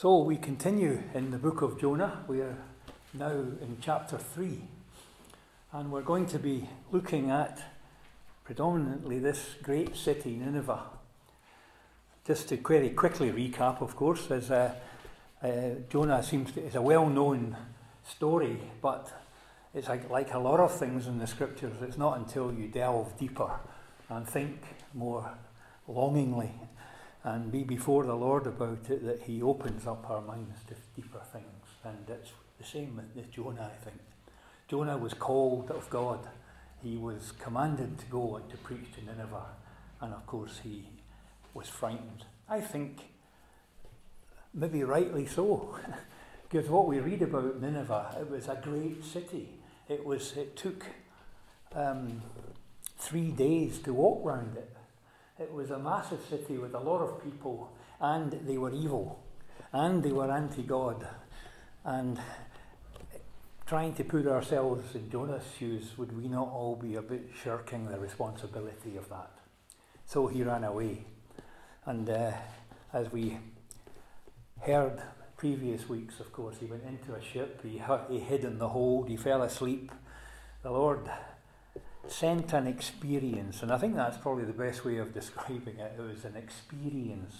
So we continue in the book of Jonah. We are now in chapter 3. And we're going to be looking at predominantly this great city, Nineveh. Just to very quickly recap, of course, as uh, uh, Jonah seems to, is a well known story, but it's like, like a lot of things in the scriptures, it's not until you delve deeper and think more longingly and be before the Lord about it that He opens up our minds to deeper things. And it's the same with Jonah, I think. Jonah was called of God. He was commanded to go and to preach to Nineveh. And of course, he was frightened. I think maybe rightly so. because what we read about Nineveh, it was a great city. It was. It took um, three days to walk round it. It was a massive city with a lot of people, and they were evil, and they were anti God. And trying to put ourselves in Jonah's shoes, would we not all be a bit shirking the responsibility of that? So he ran away. And uh, as we heard previous weeks, of course, he went into a ship, he, he hid in the hold, he fell asleep. The Lord sent an experience, and I think that's probably the best way of describing it. It was an experience,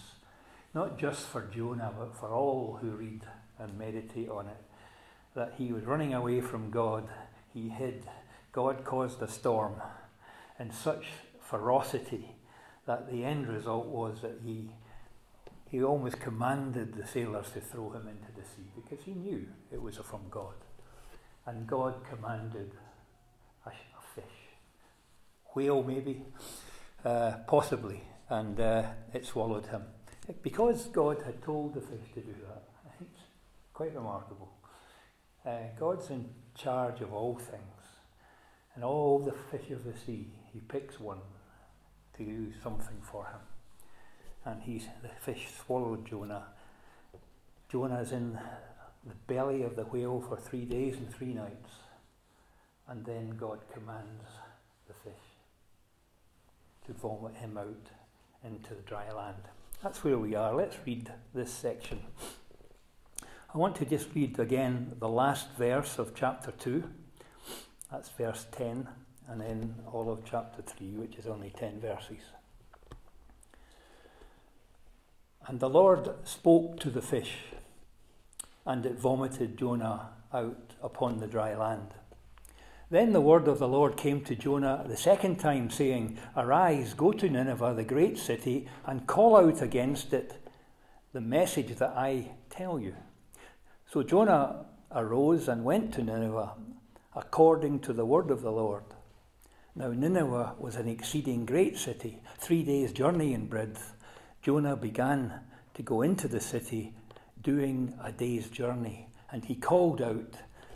not just for Jonah, but for all who read and meditate on it, that he was running away from God. He hid. God caused a storm in such ferocity that the end result was that he he almost commanded the sailors to throw him into the sea because he knew it was from God. And God commanded whale, maybe, uh, possibly, and uh, it swallowed him. Because God had told the fish to do that, it's quite remarkable. Uh, God's in charge of all things, and all the fish of the sea, He picks one to do something for him. And he's, the fish swallowed Jonah. Jonah is in the belly of the whale for three days and three nights, and then God commands to vomit him out into the dry land. That's where we are. Let's read this section. I want to just read again the last verse of chapter 2. That's verse 10, and then all of chapter 3, which is only 10 verses. And the Lord spoke to the fish, and it vomited Jonah out upon the dry land. Then the word of the Lord came to Jonah the second time, saying, Arise, go to Nineveh, the great city, and call out against it the message that I tell you. So Jonah arose and went to Nineveh, according to the word of the Lord. Now Nineveh was an exceeding great city, three days' journey in breadth. Jonah began to go into the city, doing a day's journey, and he called out,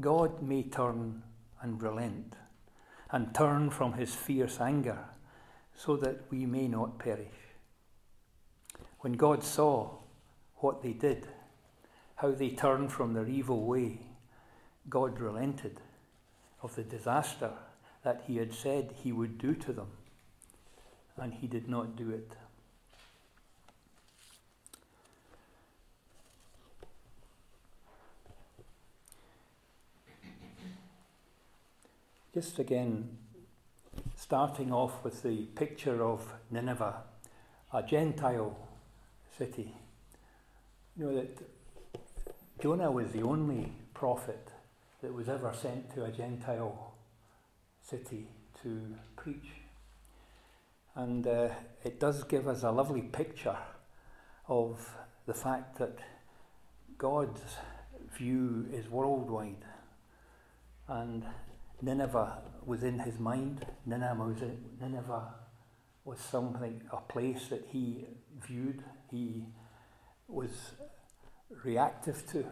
God may turn and relent and turn from his fierce anger so that we may not perish. When God saw what they did, how they turned from their evil way, God relented of the disaster that he had said he would do to them, and he did not do it. Just again, starting off with the picture of Nineveh, a Gentile city. You know that Jonah was the only prophet that was ever sent to a Gentile city to preach. And uh, it does give us a lovely picture of the fact that God's view is worldwide. And Nineveh was in his mind. Nineveh was, in, Nineveh was something, a place that he viewed, he was reactive to,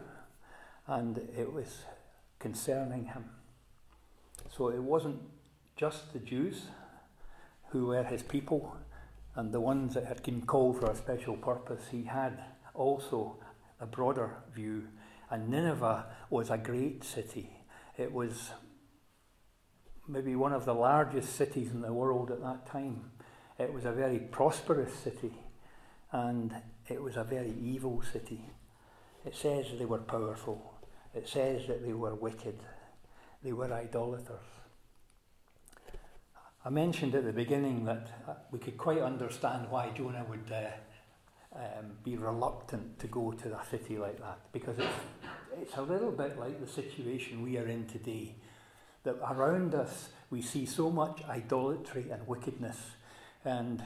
and it was concerning him. So it wasn't just the Jews who were his people and the ones that had been called for a special purpose. He had also a broader view. And Nineveh was a great city. It was maybe one of the largest cities in the world at that time. It was a very prosperous city and it was a very evil city. It says they were powerful. It says that they were wicked. They were idolaters. I mentioned at the beginning that uh, we could quite understand why Jonah would uh, um, be reluctant to go to a city like that because it's, it's a little bit like the situation we are in today. That around us we see so much idolatry and wickedness and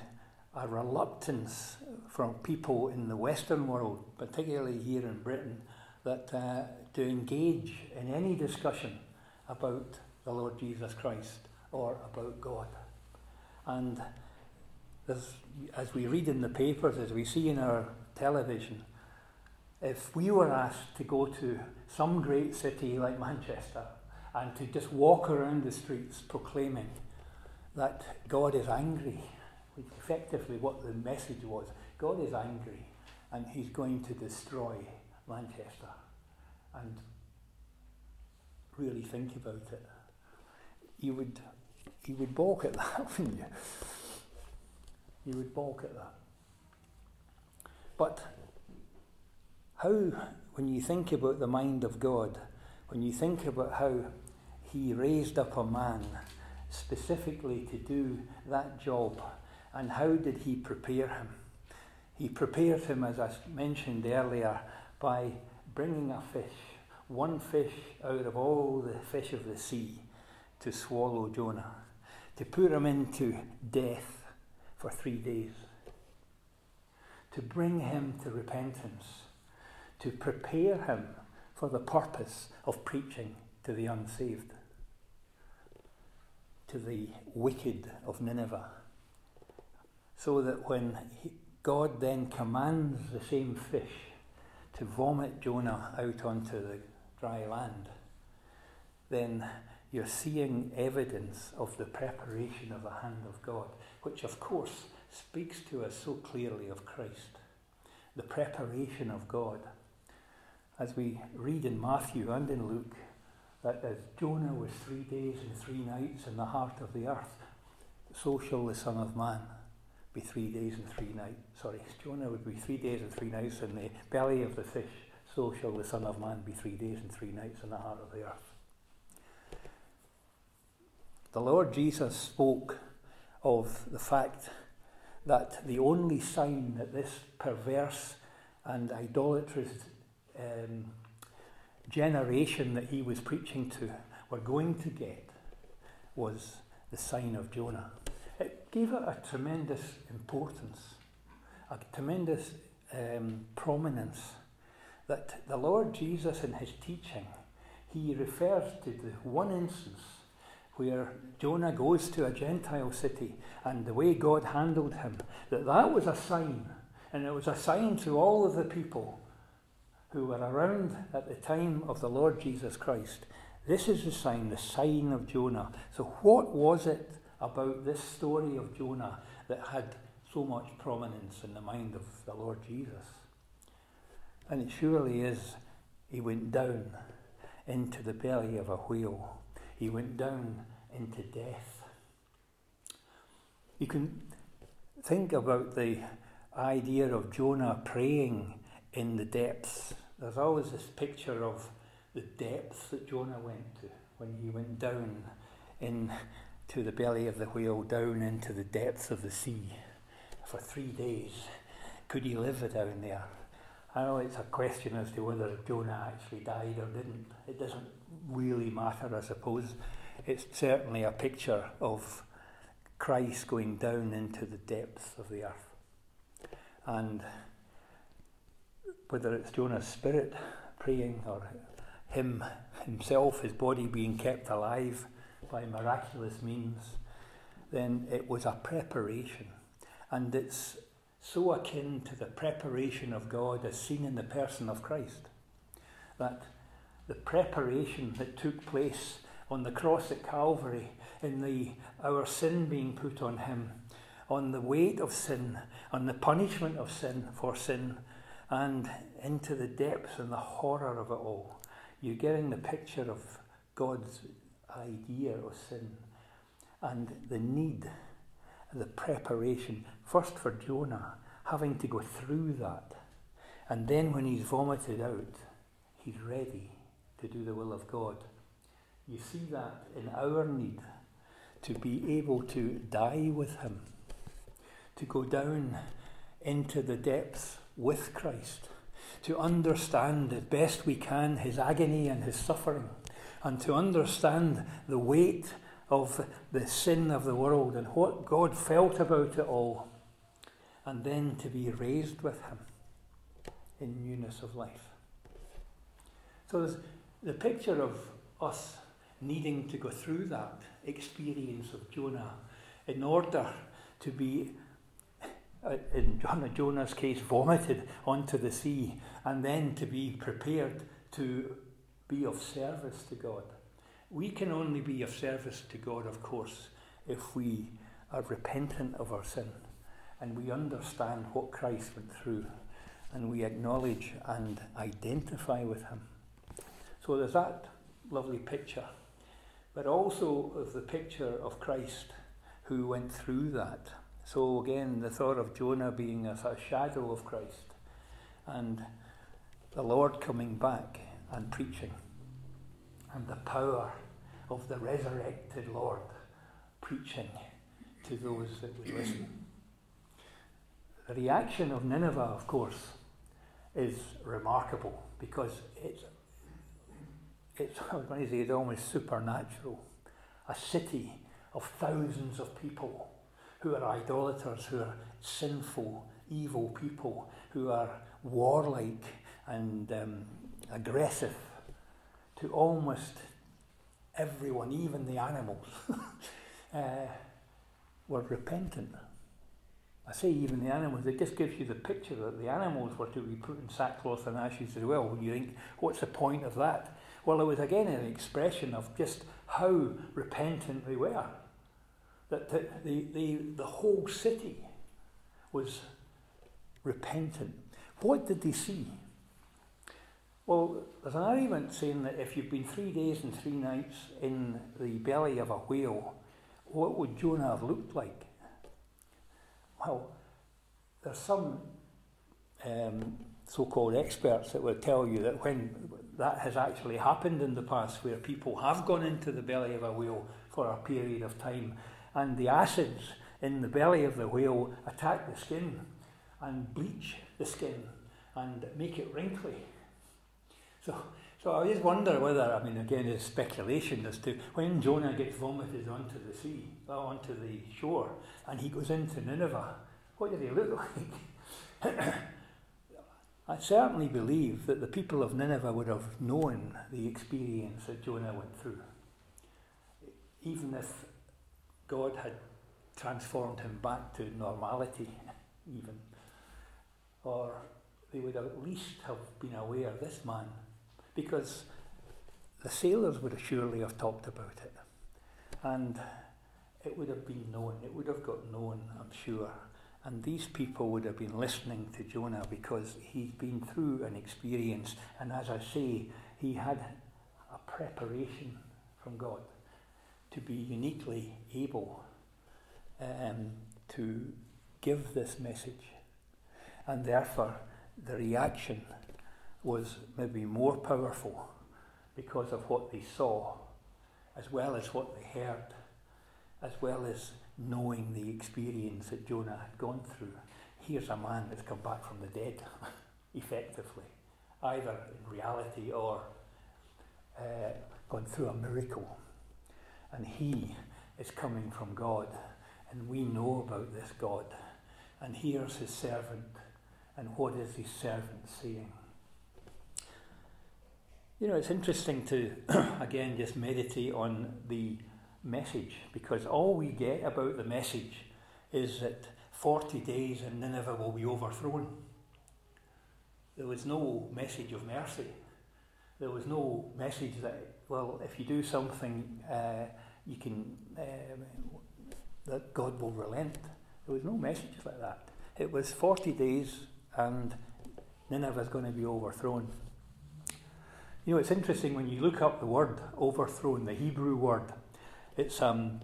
a reluctance from people in the Western world, particularly here in Britain, that uh, to engage in any discussion about the Lord Jesus Christ or about God. And as we read in the papers, as we see in our television, if we were asked to go to some great city like Manchester and to just walk around the streets proclaiming that God is angry which effectively what the message was. God is angry and he's going to destroy Manchester. And really think about it. You would, you would balk at that, wouldn't you? You would balk at that. But how, when you think about the mind of God, when you think about how he raised up a man specifically to do that job and how did he prepare him? He prepared him, as I mentioned earlier, by bringing a fish, one fish out of all the fish of the sea, to swallow Jonah, to put him into death for three days, to bring him to repentance, to prepare him for the purpose of preaching to the unsaved, to the wicked of Nineveh so that when he, God then commands the same fish to vomit Jonah out onto the dry land, then you're seeing evidence of the preparation of the hand of God, which of course speaks to us so clearly of Christ. The preparation of God. As we read in Matthew and in Luke, that as Jonah was three days and three nights in the heart of the earth, so shall the Son of Man be three days and three nights. Sorry, Jonah would be three days and three nights in the belly of the fish. So shall the Son of Man be three days and three nights in the heart of the earth. The Lord Jesus spoke of the fact that the only sign that this perverse and idolatrous um, generation that he was preaching to were going to get was the sign of Jonah. It gave it a tremendous importance, a tremendous um, prominence that the Lord Jesus in his teaching, he refers to the one instance where Jonah goes to a Gentile city and the way God handled him, that that was a sign, and it was a sign to all of the people who were around at the time of the Lord Jesus Christ. This is the sign, the sign of Jonah. So, what was it about this story of Jonah that had so much prominence in the mind of the Lord Jesus. And it surely is, he went down into the belly of a whale, he went down into death. You can think about the idea of Jonah praying in the depths. There's always this picture of the depths that Jonah went to when he went down in to the belly of the whale down into the depths of the sea for three days. Could he live down there? I know it's a question as to whether Jonah actually died or didn't. It doesn't really matter, I suppose. It's certainly a picture of Christ going down into the depths of the earth. And whether it's Jonah's spirit praying or him himself, his body being kept alive by miraculous means, then it was a preparation. And it's so akin to the preparation of God as seen in the person of Christ. That the preparation that took place on the cross at Calvary, in the our sin being put on him, on the weight of sin, on the punishment of sin for sin, and into the depths and the horror of it all. You're getting the picture of God's idea of sin and the need, the preparation, first for Jonah, having to go through that. And then when he's vomited out, he's ready to do the will of God. You see that in our need to be able to die with him, to go down into the depths with Christ, to understand as best we can his agony and his suffering, and to understand the weight of the sin of the world and what God felt about it all, and then to be raised with him in newness of life. So the picture of us needing to go through that experience of Jonah in order to be, uh, in Jonah's case, vomited onto the sea and then to be prepared to be of service to God. We can only be of service to God, of course, if we are repentant of our sin and we understand what Christ went through and we acknowledge and identify with Him. So there's that lovely picture, but also of the picture of Christ who went through that. So again, the thought of Jonah being a, a shadow of Christ and the Lord coming back and preaching and the power of the resurrected Lord preaching to those that would listen. The reaction of Nineveh, of course, is remarkable because it's it's, it's almost supernatural. A city of thousands of people who are idolaters, who are sinful, evil people, who are warlike and um, aggressive to almost everyone, even the animals, uh, were repentant. I say even the animals, it just gives you the picture that the animals were to be put in sackcloth and ashes as well. You think, what's the point of that? Well, it was again an expression of just how repentant they were. That the, the, the, the whole city was repentant. What did they see? Well, there's an argument saying that if you've been three days and three nights in the belly of a whale, what would Jonah have looked like? Well, there's some um, so called experts that will tell you that when that has actually happened in the past, where people have gone into the belly of a whale for a period of time, and the acids in the belly of the whale attack the skin and bleach the skin and make it wrinkly. So, so I just wonder whether, I mean, again, it's speculation as to when Jonah gets vomited onto the sea, uh, onto the shore, and he goes into Nineveh, what did he look like? I certainly believe that the people of Nineveh would have known the experience that Jonah went through. Even if God had transformed him back to normality, even. Or they would at least have been aware of this man, because the sailors would surely have talked about it. And it would have been known, it would have got known, I'm sure. And these people would have been listening to Jonah because he'd been through an experience. And as I say, he had a preparation from God to be uniquely able um, to give this message. And therefore, the reaction was maybe more powerful because of what they saw, as well as what they heard, as well as knowing the experience that Jonah had gone through. Here's a man that's come back from the dead. effectively, either in reality or uh, gone through a miracle. And he is coming from God, and we know about this God. And here's his servant, and what is his servant saying? You know, it's interesting to, again, just meditate on the message because all we get about the message is that 40 days and Nineveh will be overthrown. There was no message of mercy. There was no message that, well, if you do something, uh, you can, uh, that God will relent. There was no message like that. It was 40 days and Nineveh is going to be overthrown. You know, it's interesting when you look up the word overthrown, the Hebrew word, it's, um,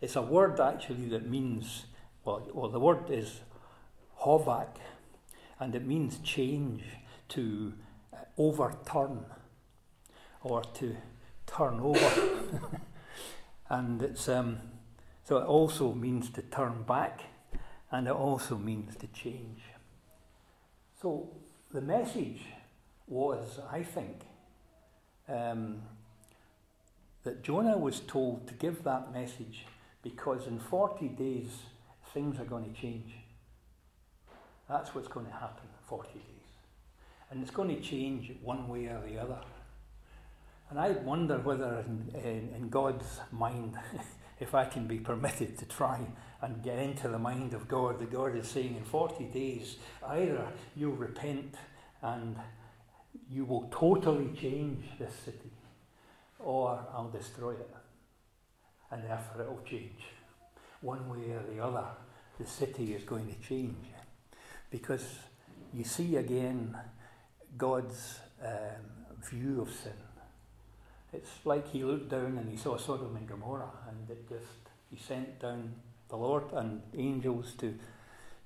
it's a word actually that means, well, well the word is hovak, and it means change, to uh, overturn, or to turn over. and it's, um, so it also means to turn back, and it also means to change. So the message was, I think, um, that Jonah was told to give that message because in 40 days things are going to change. That's what's going to happen 40 days. And it's going to change one way or the other. And I wonder whether in, in, in God's mind, if I can be permitted to try and get into the mind of God, that God is saying in 40 days, either you'll repent and you will totally change this city, or I'll destroy it. And therefore it will change. One way or the other, the city is going to change. Because you see again God's um, view of sin. It's like he looked down and he saw Sodom and Gomorrah, and it just he sent down the Lord and angels to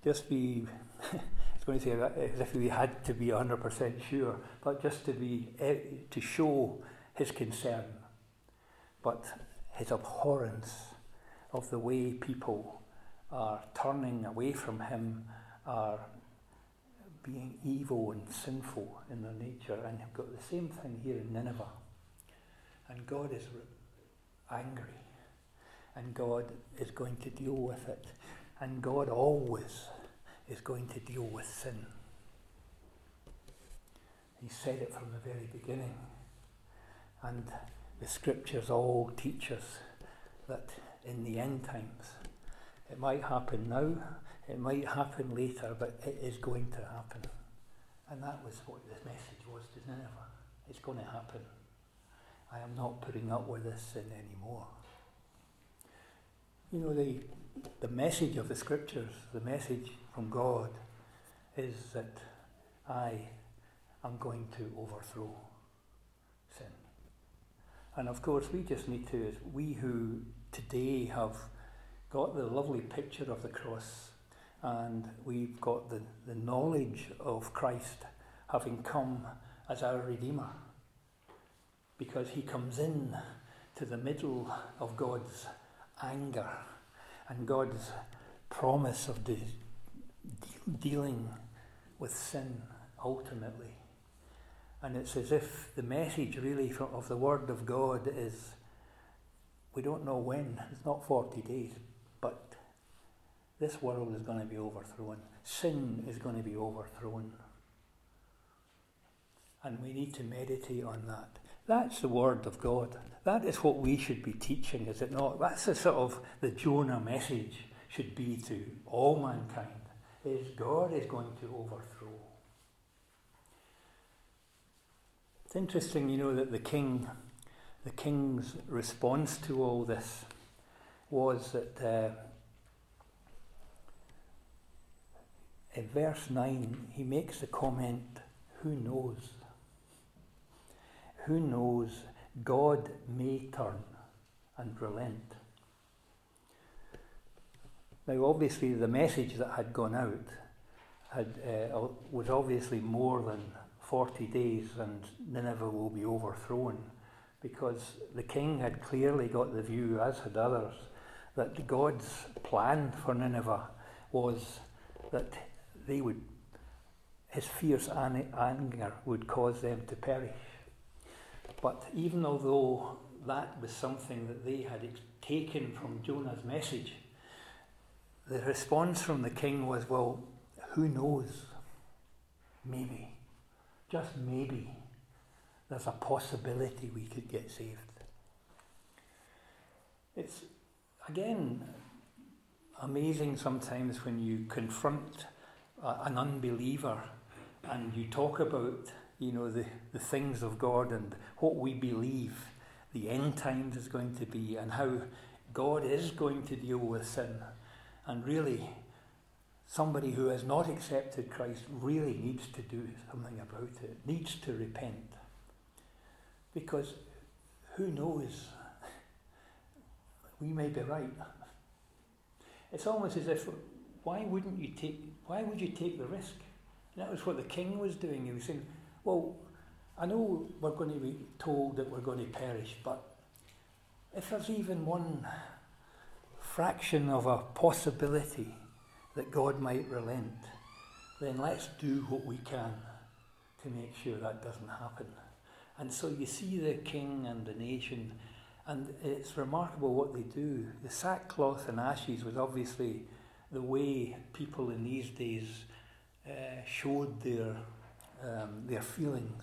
just be was going to say as if we had to be 100% sure, but just to be eh, to show his concern, but his abhorrence of the way people are turning away from him, are being evil and sinful in their nature, and you've got the same thing here in Nineveh. And God is angry, and God is going to deal with it, and God always is going to deal with sin. He said it from the very beginning. And the scriptures all teach us that in the end times, it might happen now, it might happen later, but it is going to happen. And that was what the message was to Nineveh. It's going to happen. I am not putting up with this sin anymore. You know, the, the message of the scriptures, the message from God is that I am going to overthrow sin. And of course, we just need to, we who today have got the lovely picture of the cross and we've got the, the knowledge of Christ having come as our Redeemer because he comes in to the middle of God's anger and God's promise of de- dealing with sin ultimately. And it's as if the message really of the Word of God is we don't know when, it's not 40 days, but this world is going to be overthrown. Sin is going to be overthrown. And we need to meditate on that. That's the Word of God. That is what we should be teaching, is it not? That's the sort of the Jonah message should be to all mankind is God is going to overthrow. It's interesting, you know, that the king, the king's response to all this was that uh, in verse 9 he makes the comment, Who knows? Who knows? God may turn and relent. Now, obviously, the message that had gone out had, uh, was obviously more than 40 days and Nineveh will be overthrown because the king had clearly got the view, as had others, that God's plan for Nineveh was that they would his fierce anger would cause them to perish. But even although that was something that they had taken from Jonah's message, the response from the king was, Well, who knows? Maybe, just maybe, there's a possibility we could get saved. It's, again, amazing sometimes when you confront an unbeliever and you talk about you know the, the things of God and what we believe the end times is going to be and how God is going to deal with sin. And really somebody who has not accepted Christ really needs to do something about it needs to repent. Because who knows? We may be right. It's almost as if why wouldn't you take why would you take the risk? That was what the king was doing. He was saying, Well, I know we're going to be told that we're going to perish, but if there's even one fraction of a possibility that God might relent, then let's do what we can to make sure that doesn't happen. And so you see the king and the nation, and it's remarkable what they do. The sackcloth and ashes was obviously the way people in these days uh, showed their um, their feelings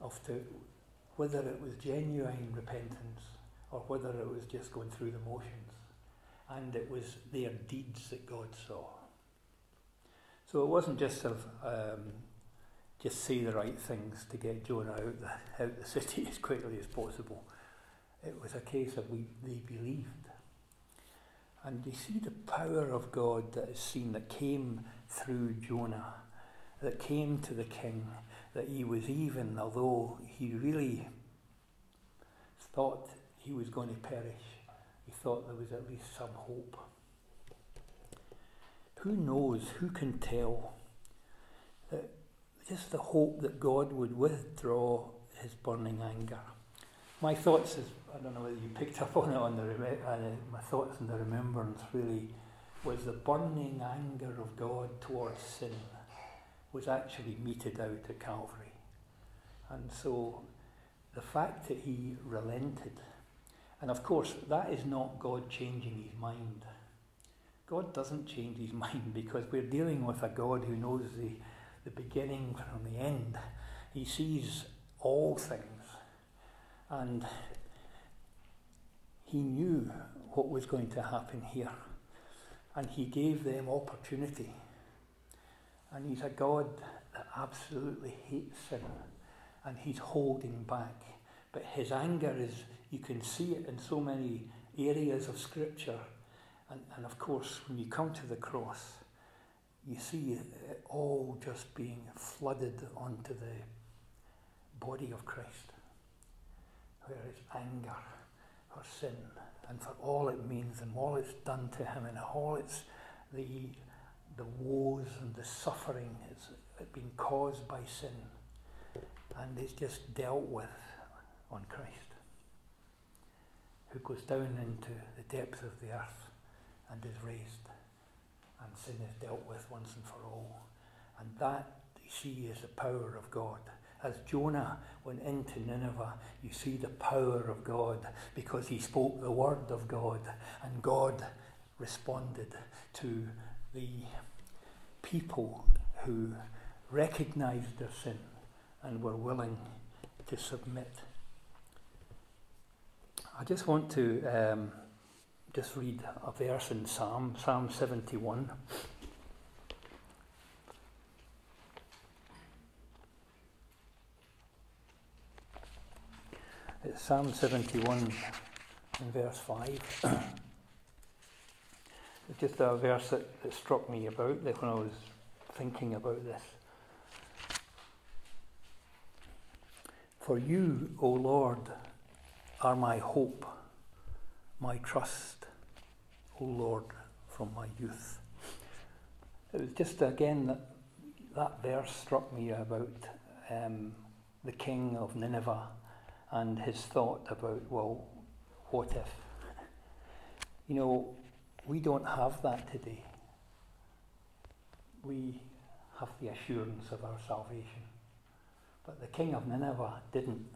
of the, whether it was genuine repentance or whether it was just going through the motions. And it was their deeds that God saw. So it wasn't just of um, just say the right things to get Jonah out the, out the city as quickly as possible. It was a case of we, they believed. And you see the power of God that is seen, that came through Jonah, that came to the king, that he was even, although he really thought he was going to perish, he thought there was at least some hope. Who knows, who can tell that just the hope that God would withdraw his burning anger? My thoughts is, I don't know whether you picked up on it on the, uh, my thoughts on the remembrance really was the burning anger of God towards sin was actually meted out at Calvary. And so the fact that he relented, and of course, that is not God changing his mind. God doesn't change his mind because we're dealing with a God who knows the, the beginning from the end. He sees all things. And he knew what was going to happen here and he gave them opportunity. And he's a God that absolutely hates sin and he's holding back. But his anger is, you can see it in so many areas of Scripture. And, and of course, when you come to the cross, you see it all just being flooded onto the body of Christ, where his anger for sin and for all it means and all it's done to him and all it's the, the woes and the suffering that's been caused by sin and it's just dealt with on Christ, who goes down into the depths of the earth and is raised, and sin is dealt with once and for all. And that, you see, is the power of God as Jonah went into Nineveh, you see the power of God because he spoke the word of God and God responded to the people who recognized their sin and were willing to submit. I just want to um, just read a verse in Psalm, Psalm 71. It's Psalm 71 in verse 5. just a verse that, that struck me about when I was thinking about this. For you, O Lord, are my hope, my trust, O Lord, from my youth. It was just again that that verse struck me about um, the king of Nineveh and his thought about, well, what if? You know, we don't have that today. We have the assurance of our salvation. But the king of Nineveh didn't.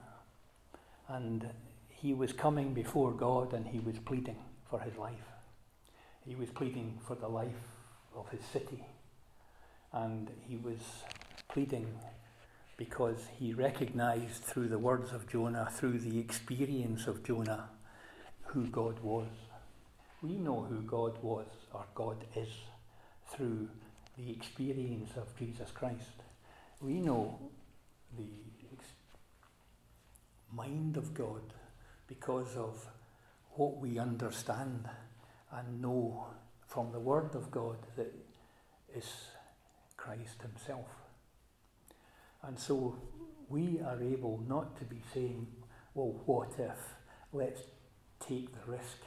And he was coming before God and he was pleading for his life. He was pleading for the life of his city. And he was pleading because he recognized through the words of Jonah, through the experience of Jonah, who God was. We know who God was or God is through the experience of Jesus Christ. We know the mind of God because of what we understand and know from the Word of God that is Christ Himself. And so we are able not to be saying, well, what if? Let's take the risk.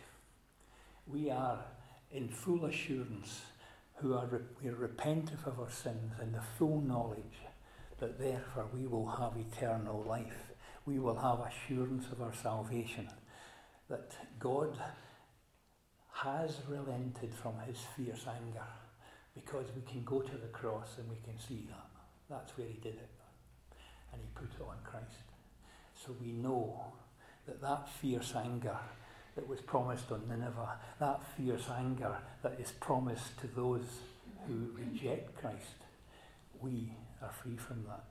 We are in full assurance who are we are repentant of our sins in the full knowledge that therefore we will have eternal life. We will have assurance of our salvation. That God has relented from his fierce anger because we can go to the cross and we can see that. That's where he did it. And he put it on Christ. So we know that that fierce anger that was promised on Nineveh, that fierce anger that is promised to those who reject Christ, we are free from that.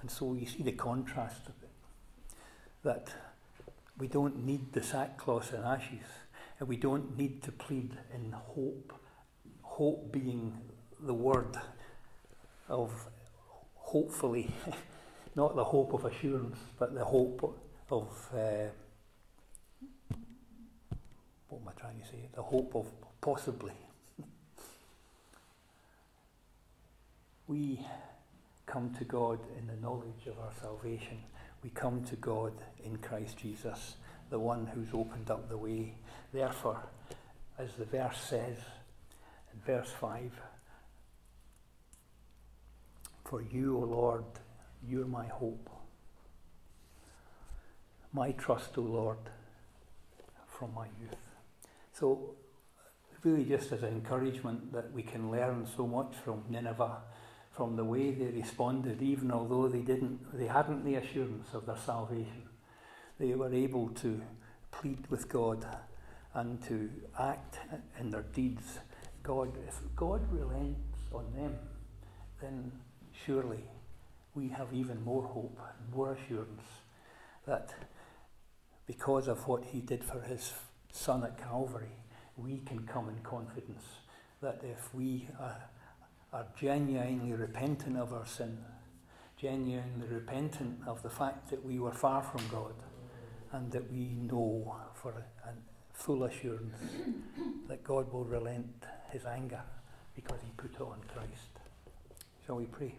And so you see the contrast of it. That we don't need the sackcloth and ashes, and we don't need to plead in hope. Hope being the word of hopefully, not the hope of assurance, but the hope of. Uh, what am I trying to say? The hope of possibly. we come to God in the knowledge of our salvation. We come to God in Christ Jesus, the one who's opened up the way. Therefore, as the verse says in verse 5, For you, O Lord, you're my hope. My trust, O Lord, from my youth. So, really, just as an encouragement that we can learn so much from Nineveh, from the way they responded, even although they didn't, they hadn't the assurance of their salvation. They were able to plead with God and to act in their deeds. God, if God relents on them, then surely we have even more hope, and more assurance that because of what He did for His Son at Calvary, we can come in confidence that if we are, are genuinely repentant of our sin, genuinely repentant of the fact that we were far from God, and that we know for a, a full assurance that God will relent his anger because he put it on Christ. Shall we pray?